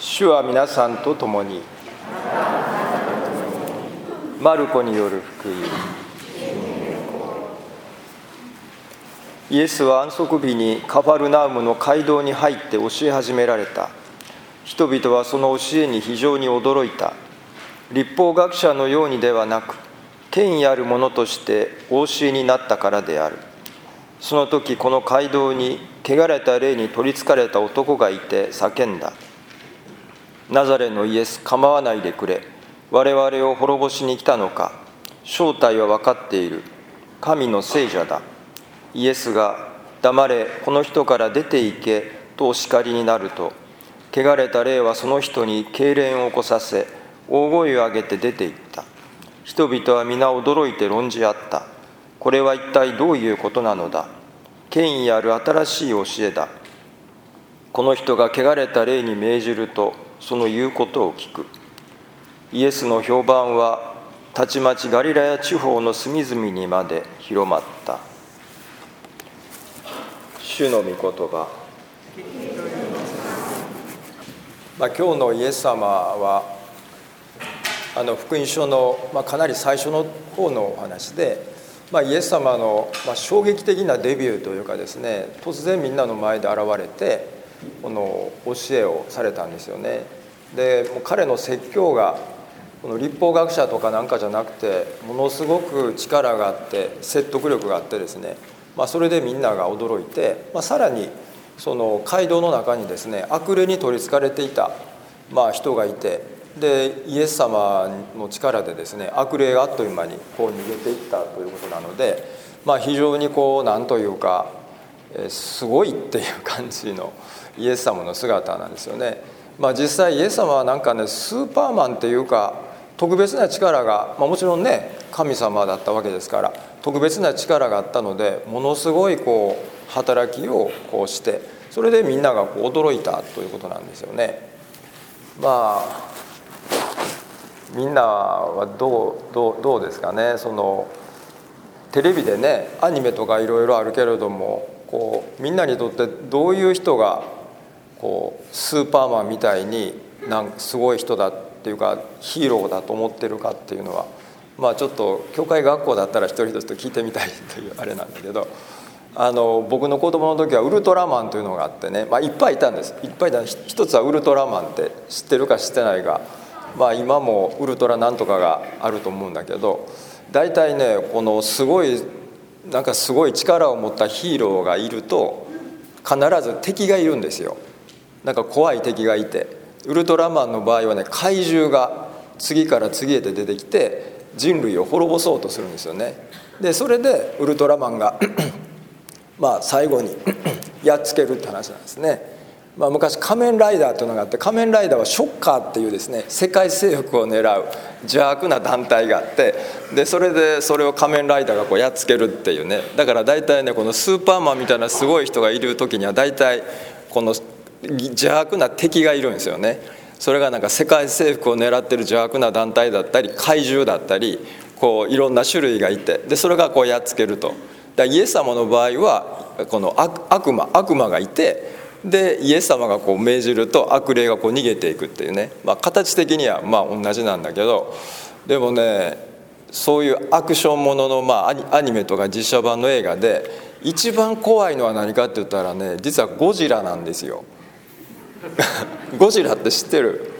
主は皆さんと共にマルコによる福音。イエスは安息日にカファルナウムの街道に入って教え始められた。人々はその教えに非常に驚いた。立法学者のようにではなく権威ある者としてお教えになったからである。その時この街道に汚れた霊に取りつかれた男がいて叫んだ。ナザレのイエス構わないでくれ。我々を滅ぼしに来たのか。正体は分かっている。神の聖者だ。イエスが黙れこの人から出て行けとお叱りになると。汚れた霊はその人に痙攣を起こさせ大声を上げて出て行った。人々は皆驚いて論じ合った。これは一体どういうことなのだ。権威ある新しい教えだ。この人が汚れた霊に命じるとその言うことを聞く。イエスの評判はたちまちガリラヤ地方の隅々にまで広まった。主の御言葉、まあ、今日のイエス様はあの福音書の、まあ、かなり最初の方のお話で、まあ、イエス様の、まあ、衝撃的なデビューというかですね突然みんなの前で現れてこの教えをされたんですよね。でもう彼の説教がこの立法学者とかなんかじゃなくてものすごく力があって説得力があってですね、まあ、それでみんなが驚いて、まあ、さらにその街道の中にですね悪霊に取りつかれていた、まあ、人がいてでイエス様の力でですね悪霊があっという間にこう逃げていったということなので、まあ、非常にこう何というかすごいっていう感じのイエス様の姿なんですよね。まあ、実際イエス様はなんかねスーパーマンっていうか特別な力が、まあ、もちろんね神様だったわけですから特別な力があったのでものすごいこう働きをこうしてそれでみんながこう驚いたということなんですよね。まあみんなはどうどうどうですかねそのテレビでねアニメとかいろいろあるけれどもこうみんなにとってどういう人がこうスーパーマンみたいになんすごい人だっていうかヒーローだと思ってるかっていうのはまあちょっと教会学校だったら一人一人聞いてみたいというあれなんだけどあの僕の子供の時はウルトラマンというのがあってね、まあ、いっぱいいたんです。いっぱいいた一つはウルトラマンって知ってるか知ってないかまあ、今もウルトラなんとかがあると思うんだけど大体ねこのすごいなんかすごい力を持ったヒーローがいると必ず敵がいるんですよ。なんか怖い敵がいてウルトラマンの場合はね怪獣が次から次へと出てきて人類を滅ぼそうとするんですよね。でそれでウルトラマンが まあ最後に やっつけるって話なんですね。まあ、昔仮面ライダーというのがあって仮面ライダーはショッカーっていうですね世界征服を狙う邪悪な団体があってでそれでそれを仮面ライダーがこうやっつけるっていうね。だから大体ねこのスーパーマンみたいなすごい人がいる時には大体この邪悪な敵がいるんですよね。それがなんか世界征服を狙ってる邪悪な団体だったり怪獣だったりこういろんな種類がいてでそれがこうやっつけると。だイエス様の場合はこの悪魔悪魔がいてでイエス様がこう命じると悪霊がこう逃げていくっていうね、まあ、形的にはまあ同じなんだけどでもねそういうアクションもののまあアニメとか実写版の映画で一番怖いのは何かって言ったらね実はゴジラなんですよ。ゴジラって知ってる？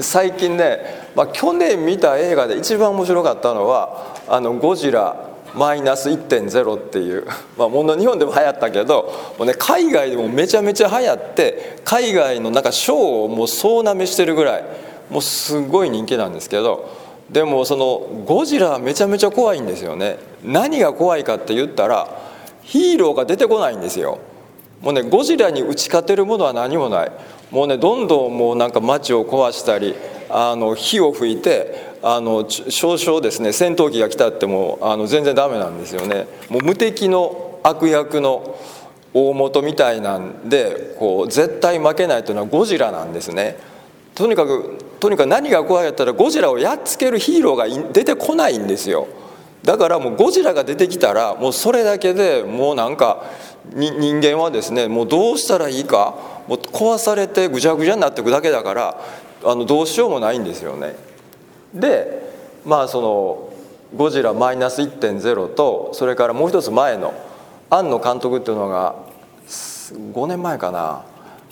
最近ね、まあ、去年見た映画で一番面白かったのはあのゴジラマイナス1.0っていう、まあ、もの日本でも流行ったけどもう、ね、海外でもめちゃめちゃ流行って海外のなんかショーをもう総なめしてるぐらいもうすごい人気なんですけどでもそのゴジラめちゃめちゃ怖いんですよね。何が怖いかって言ったらヒーローが出てこないんですよ。もうねゴジラに打ち勝てるものは何もない。もうねどんどんもうなんか街を壊したりあの火を吹いてあの少々ですね戦闘機が来たってもあの全然ダメなんですよね。もう無敵の悪役の大元みたいなんでこう絶対負けないというのはゴジラなんですね。とにかくとにかく何が怖いやったらゴジラをやっつけるヒーローが出てこないんですよ。だからもうゴジラが出てきたらもうそれだけでもうなんか人間はですねもうどうしたらいいかもう壊されてぐちゃぐちゃになっていくだけだからあのどうしようもないんですよね。でまあそのゴジラマイナス1.0とそれからもう一つ前の庵野監督っていうのが5年前かな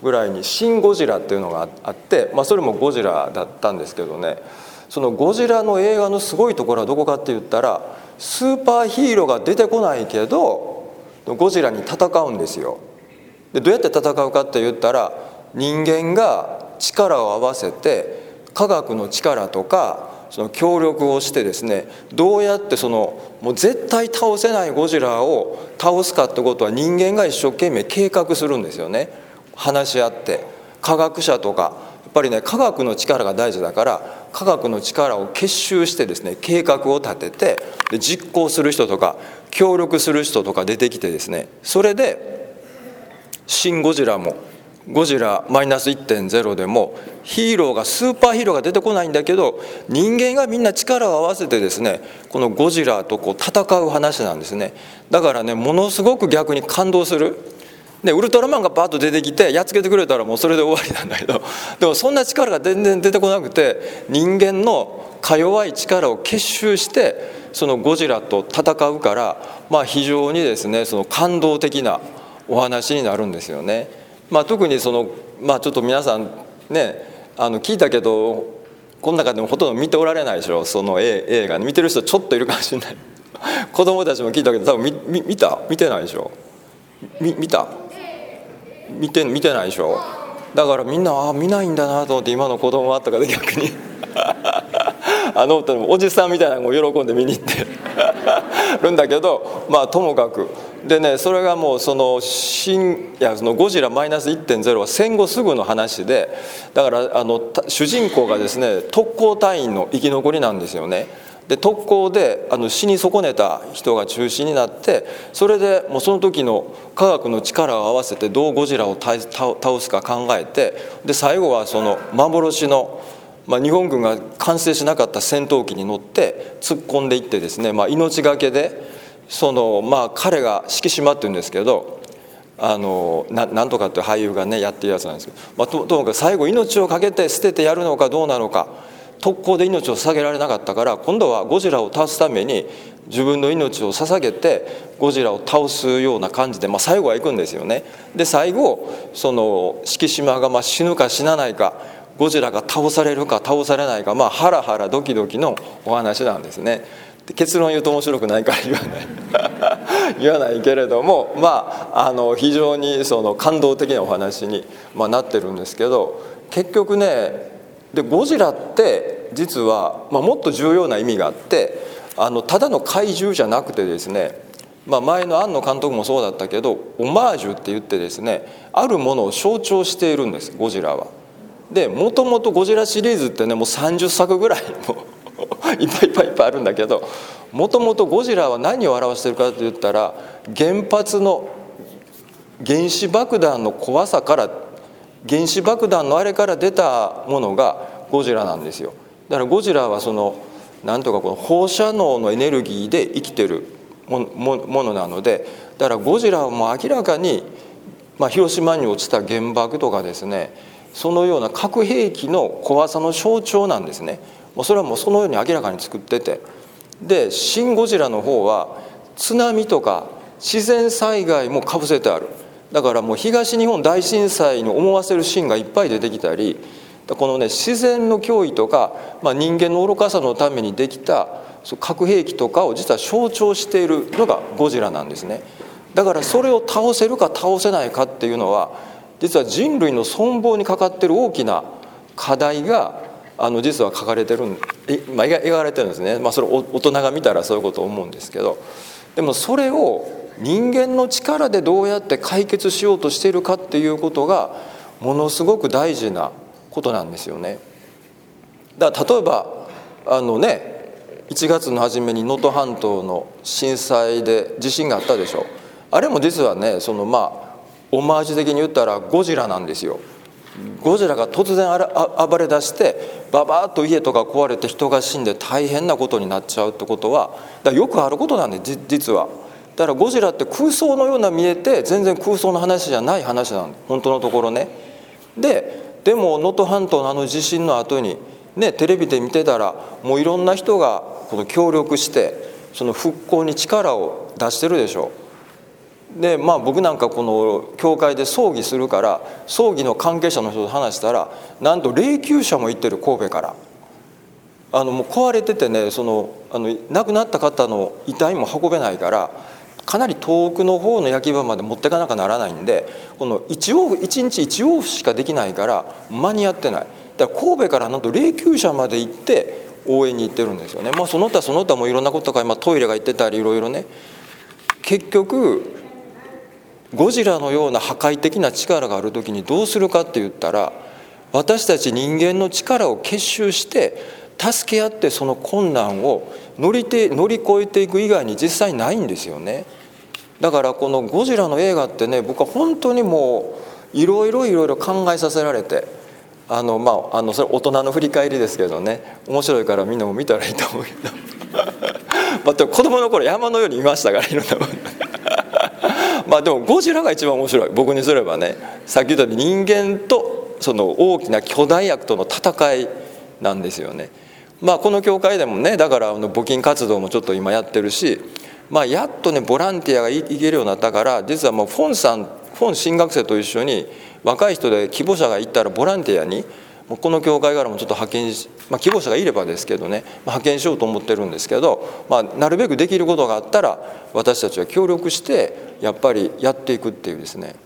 ぐらいに「シン・ゴジラ」っていうのがあって、まあ、それもゴジラだったんですけどねそのゴジラの映画のすごいところはどこかって言ったらスーパーヒーローが出てこないけどゴジラに戦うんですよ。でどうやって戦うかって言ったら人間が力を合わせて科学の力とかその協力をしてですねどうやってそのもう絶対倒せないゴジラを倒すかってことは人間が一生懸命計画するんですよね。話し合って。科学者とか。やっぱりね科学の力が大事だから科学の力を結集してですね計画を立ててで実行する人とか協力する人とか出てきてですねそれで「シン・ゴジラ」もゴジラマイナス1.0でもヒーローがスーパーヒーローが出てこないんだけど人間がみんな力を合わせてですねこのゴジラとこう戦う話なんですね。だからねものすごく逆に感動する。でウルトラマンがバッと出てきてやっつけてくれたらもうそれで終わりなんだけど でもそんな力が全然出てこなくて人間のか弱い力を結集してそのゴジラと戦うからまあ非常にですねその感動的なお話になるんですよね。まあ、特にその、まあ、ちょっと皆さんねあの聞いたけどこの中でもほとんど見ておられないでしょその映画。見てる人ちょっといるかもしれない。子供たちも聞いたけど多分見見た？見てないでしょ？見見た？見て見てないでしょ？だからみんなああ見ないんだなと思って今の子供はとかで逆に。あのおじさんみたいなのも喜んで見に行って。るんだけどまあともかく。でねそれがもうその新いやそのゴジラマイナス1.0は戦後すぐの話でだからあの主人公がですね特攻隊員の生き残りなんですよね。で特攻であの死に損ねた人が中心になってそれでもうその時の科学の力を合わせてどうゴジラを倒すか考えてで最後はその幻の、まあ、日本軍が完成しなかった戦闘機に乗って突っ込んでいってですね、まあ、命がけでそのまあ彼が敷島っていうんですけどあのなんとかって俳優がねやってるやつなんですけど、まあ、とともかく最後命を懸けて捨ててやるのかどうなのか特攻で命を捧げられなかったから今度はゴジラを倒すために自分の命を捧げてゴジラを倒すような感じで、まあ、最後は行くんですよね。で最後その敷島がまあ死ぬか死なないかゴジラが倒されるか倒されないか、まあ、ハラハラドキドキのお話なんですね。結論言うと面白くないから言わない 言わないけれどもまああの非常にその感動的なお話に、まあ、なってるんですけど結局ねでゴジラって実は、まあ、もっと重要な意味があってあのただの怪獣じゃなくてですね、まあ、前の庵野監督もそうだったけどオマージュって言ってですねあるものを象徴しているんですゴジラは。でもともとゴジラシリーズってねもう30作ぐらいも いっぱいいっぱいいっぱいあるんだけどもともとゴジラは何を表してるかといったら原発の原子爆弾の怖さから原子爆弾のあれから出たものがゴジラなんですよ。だからゴジラはそのなんとかこの放射能のエネルギーで生きてるものなのでだからゴジラはもう明らかに、まあ、広島に落ちた原爆とかですねそのような核兵器の怖さの象徴なんですね。もうそれはもうそのように明らかに作ってて。で「シン・ゴジラ」の方は津波とか自然災害もかぶせてある。だからもう東日本大震災に思わせるシーンがいっぱい出てきたりこのね自然の脅威とか、まあ、人間の愚かさのためにできた核兵器とかを実は象徴しているのがゴジラなんですねだからそれを倒せるか倒せないかっていうのは実は人類の存亡にかかってる大きな課題があの実は書かれてるまあ、描かれてるんですね、まあ、それ大人が見たらそういうことを思うんですけどでもそれを人間の力でどうやって解決しようとしているかっていうことがものすごく大事なことなんですよね。だから例えばあのね1月の初めに能登半島の震災で地震があったでしょあれも実はねそのまあオマージュ的に言ったらゴジラなんですよ。ゴジラが突然暴れ出してババッと家とか壊れて人が死んで大変なことになっちゃうってことはだよくあることなんで実はだからゴジラって空想のような見えて全然空想の話じゃない話なん本当のところね。ででも能登半島のあの地震の後にねテレビで見てたらもういろんな人がこの協力してその復興に力を出してるでしょ。うでまあ僕なんかこの教会で葬儀するから葬儀の関係者の人と話したらなんと霊柩車も行ってる神戸から。あのもう壊れててねそのあの亡くなった方の遺体も運べないからかなり遠くの方の焼き場まで持ってかなきゃならないんでこの1往復1日1往復しかできないから間に合ってない。だから神戸からなんと霊柩車まで行って応援に行ってるんですよね。まあその他その他もいろんなことが今トイレが行ってたりいろいろね。結局ゴジラのような破壊的な力がある時にどうするかって言ったら私たち人間の力を結集して助け合ってその困難を乗りて乗り越えていく以外に実際ないんですよね。だからこのゴジラの映画ってね僕は本当にもういろいろいろいろ考えさせられてあのまああのそれ大人の振り返りですけどね面白いからみんなも見たらいいと思うけどまあでも子供の頃山のように見ましたからいろんなもの。まあでもゴジラが一番面白い。僕にすればねさっき言ったように人間とその大きな巨大悪との戦いなんですよね。まあこの教会でもねだからあの募金活動もちょっと今やってるし、まあ、やっとねボランティアが行けるようになったから実はもうフォンさんフォン新学生と一緒に若い人で希望者がいったらボランティアにもうこの教会からもちょっと派遣し、まあ、希望者がいればですけどねまあ派遣しようと思ってるんですけど、まあ、なるべくできることがあったら私たちは協力してやっぱりやっていくっていうですね。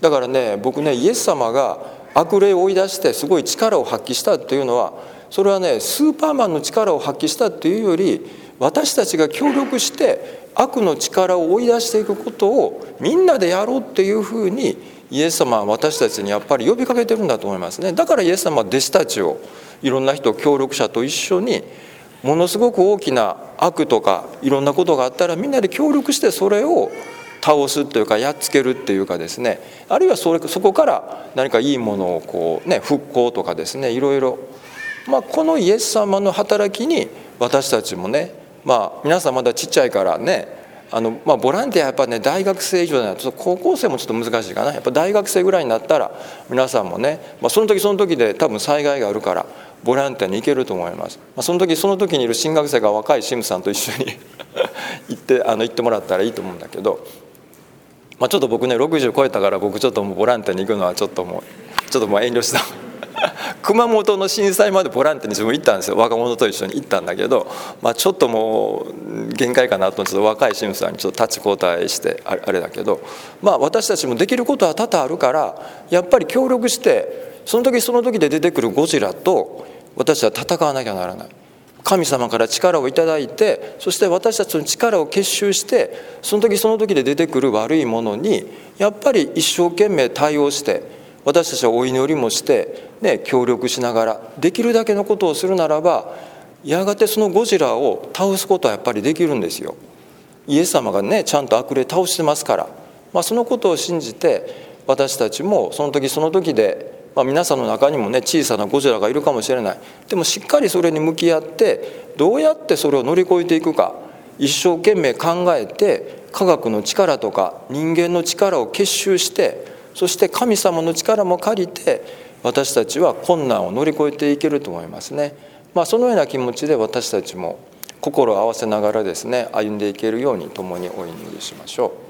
だからね僕ねイエス様が悪霊を追い出してすごい力を発揮したっていうのはそれはねスーパーマンの力を発揮したっていうより私たちが協力して悪の力を追い出していくことをみんなでやろうっていうふうにイエス様は私たちにやっぱり呼びかけてるんだと思いますね。だからイエス様は弟子たちをいろんな人協力者と一緒にものすごく大きな悪とかいろんなことがあったらみんなで協力してそれを倒すというかやっつけるっていうかですね。あるいはそれそこから何かいいものをこうね復興とかですねいろいろまあ、このイエス様の働きに私たちもね、まあ、皆さんまだちっちゃいからねあの、まあ、ボランティアやっぱね大学生以上だと高校生もちょっと難しいかな。やっぱ大学生ぐらいになったら皆さんもね、まあ、その時その時で多分災害があるからボランティアに行けると思います、まあ、その時その時にいる新学生が若いシムさんと一緒に 行ってあの行ってもらったらいいと思うんだけど、まあ、ちょっと僕ね60超えたから僕ちょっともうボランティアに行くのはちょっともうちょっともう遠慮した。熊本の震災までボランティアに自分行ったんですよ若者と一緒に行ったんだけど、まあ、ちょっともう限界かなとちょっと若い神父さんにちょっと立ち交代してあれだけど、まあ、私たちもできることは多々あるからやっぱり協力してその時その時で出てくるゴジラと私は戦わなきゃならない。神様から力を頂いてそして私たちの力を結集してその時その時で出てくる悪いものにやっぱり一生懸命対応して私たちはお祈りもして、ね、協力しながらできるだけのことをするならばやがてそのゴジラを倒すことはやっぱりできるんですよ。イエス様がねちゃんと悪霊倒してますから、まあ、そのことを信じて私たちもその時その時で、まあ、皆さんの中にもね小さなゴジラがいるかもしれない。でもしっかりそれに向き合ってどうやってそれを乗り越えていくか。一生懸命考えて科学の力とか人間の力を結集してそして神様の力も借りて私たちは困難を乗り越えていけると思いますね。まあ、そのような気持ちで私たちも心を合わせながらですね歩んでいけるように共にお祈りしましょう。